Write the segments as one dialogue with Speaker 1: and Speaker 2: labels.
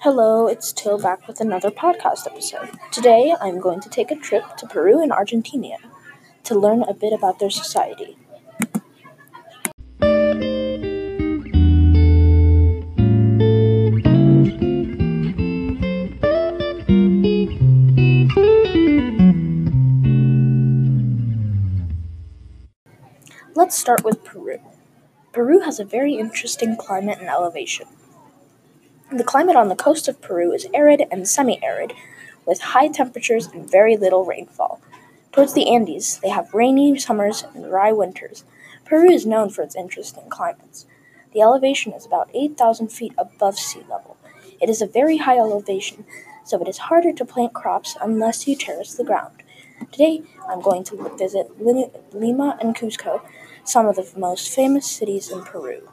Speaker 1: Hello, it's Till back with another podcast episode. Today I'm going to take a trip to Peru and Argentina to learn a bit about their society. Let's start with Peru. Peru has a very interesting climate and elevation. The climate on the coast of Peru is arid and semi arid, with high temperatures and very little rainfall. Towards the Andes, they have rainy summers and dry winters. Peru is known for its interesting climates. The elevation is about 8,000 feet above sea level. It is a very high elevation, so it is harder to plant crops unless you terrace the ground. Today, I'm going to visit Lima and Cusco, some of the most famous cities in Peru.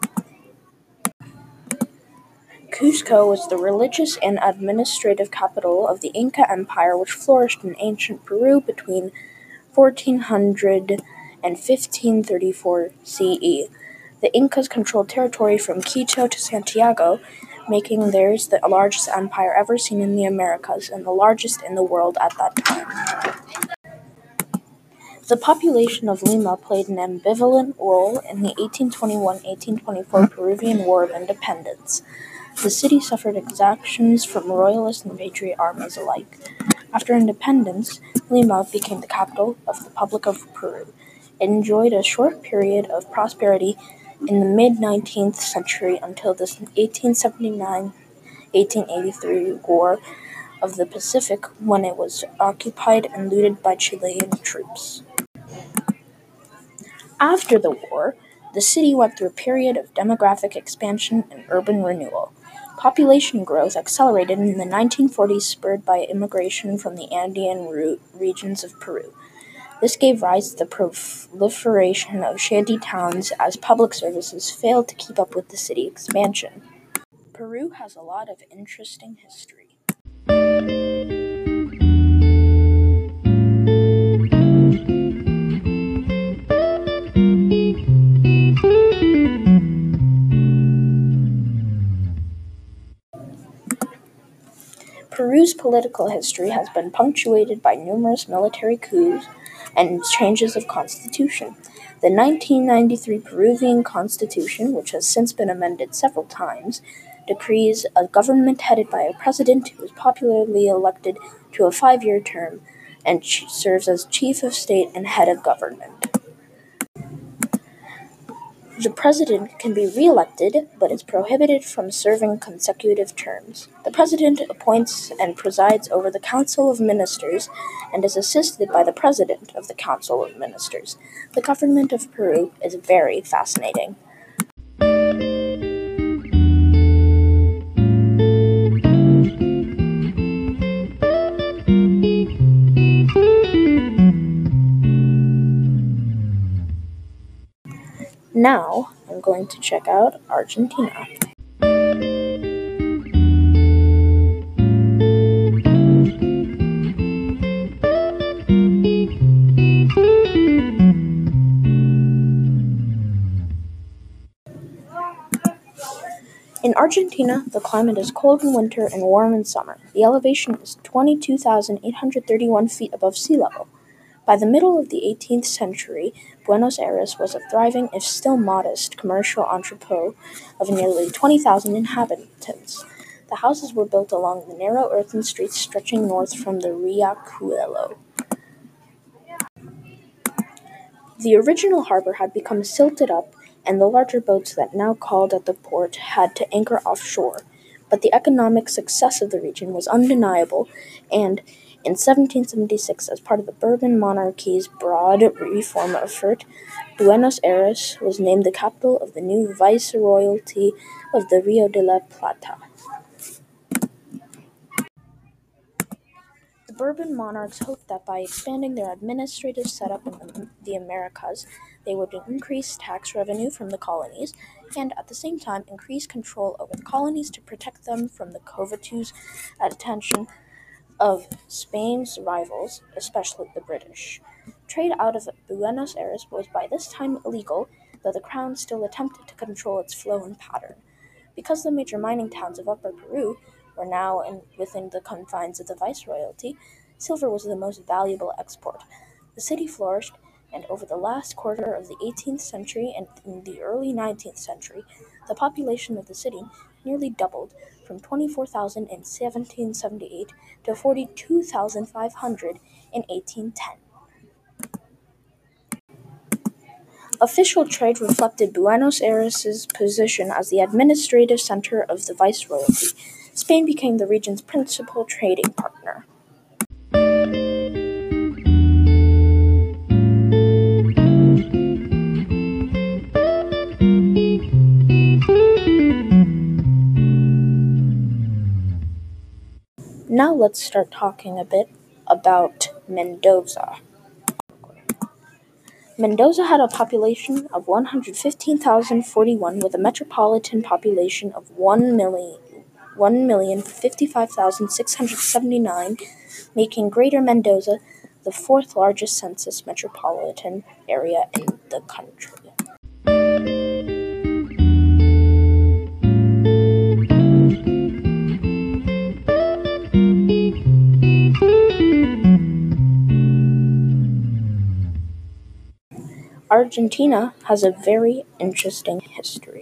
Speaker 1: Cusco was the religious and administrative capital of the Inca Empire which flourished in ancient Peru between 1400 and 1534 CE. The Incas controlled territory from Quito to Santiago, making theirs the largest empire ever seen in the Americas and the largest in the world at that time. The population of Lima played an ambivalent role in the 1821-1824 Peruvian War of Independence. The city suffered exactions from royalist and patriot armies alike. After independence, Lima became the capital of the Republic of Peru. It enjoyed a short period of prosperity in the mid 19th century until the 1879 1883 War of the Pacific when it was occupied and looted by Chilean troops. After the war, the city went through a period of demographic expansion and urban renewal. Population growth accelerated in the 1940s, spurred by immigration from the Andean regions of Peru. This gave rise to the proliferation of shanty towns as public services failed to keep up with the city expansion. Peru has a lot of interesting history. Peru's political history has been punctuated by numerous military coups and changes of constitution. The 1993 Peruvian constitution, which has since been amended several times, decrees a government headed by a president who is popularly elected to a five year term and serves as chief of state and head of government. The president can be re-elected, but is prohibited from serving consecutive terms. The president appoints and presides over the Council of Ministers and is assisted by the president of the Council of Ministers. The government of Peru is very fascinating. Now I'm going to check out Argentina. In Argentina, the climate is cold in winter and warm in summer. The elevation is 22,831 feet above sea level. By the middle of the 18th century, Buenos Aires was a thriving, if still modest, commercial entrepot of nearly 20,000 inhabitants. The houses were built along the narrow earthen streets stretching north from the Riachuelo. The original harbor had become silted up, and the larger boats that now called at the port had to anchor offshore. But the economic success of the region was undeniable, and in 1776, as part of the Bourbon monarchy's broad reform effort, Buenos Aires was named the capital of the new viceroyalty of the Rio de la Plata. The Bourbon monarchs hoped that by expanding their administrative setup in the Americas, they would increase tax revenue from the colonies and at the same time increase control over the colonies to protect them from the covetous attention of Spain's rivals, especially the British. Trade out of Buenos Aires was by this time illegal, though the crown still attempted to control its flow and pattern. Because the major mining towns of Upper Peru were now in, within the confines of the viceroyalty, silver was the most valuable export. The city flourished, and over the last quarter of the 18th century and in the early 19th century, the population of the city nearly doubled from 24,000 in 1778 to 42,500 in 1810. Official trade reflected Buenos Aires' position as the administrative center of the viceroyalty. Spain became the region's principal trading partner. Let's start talking a bit about Mendoza. Mendoza had a population of 115,041 with a metropolitan population of 1,055,679, making Greater Mendoza the fourth largest census metropolitan area in the country. Argentina has a very interesting history.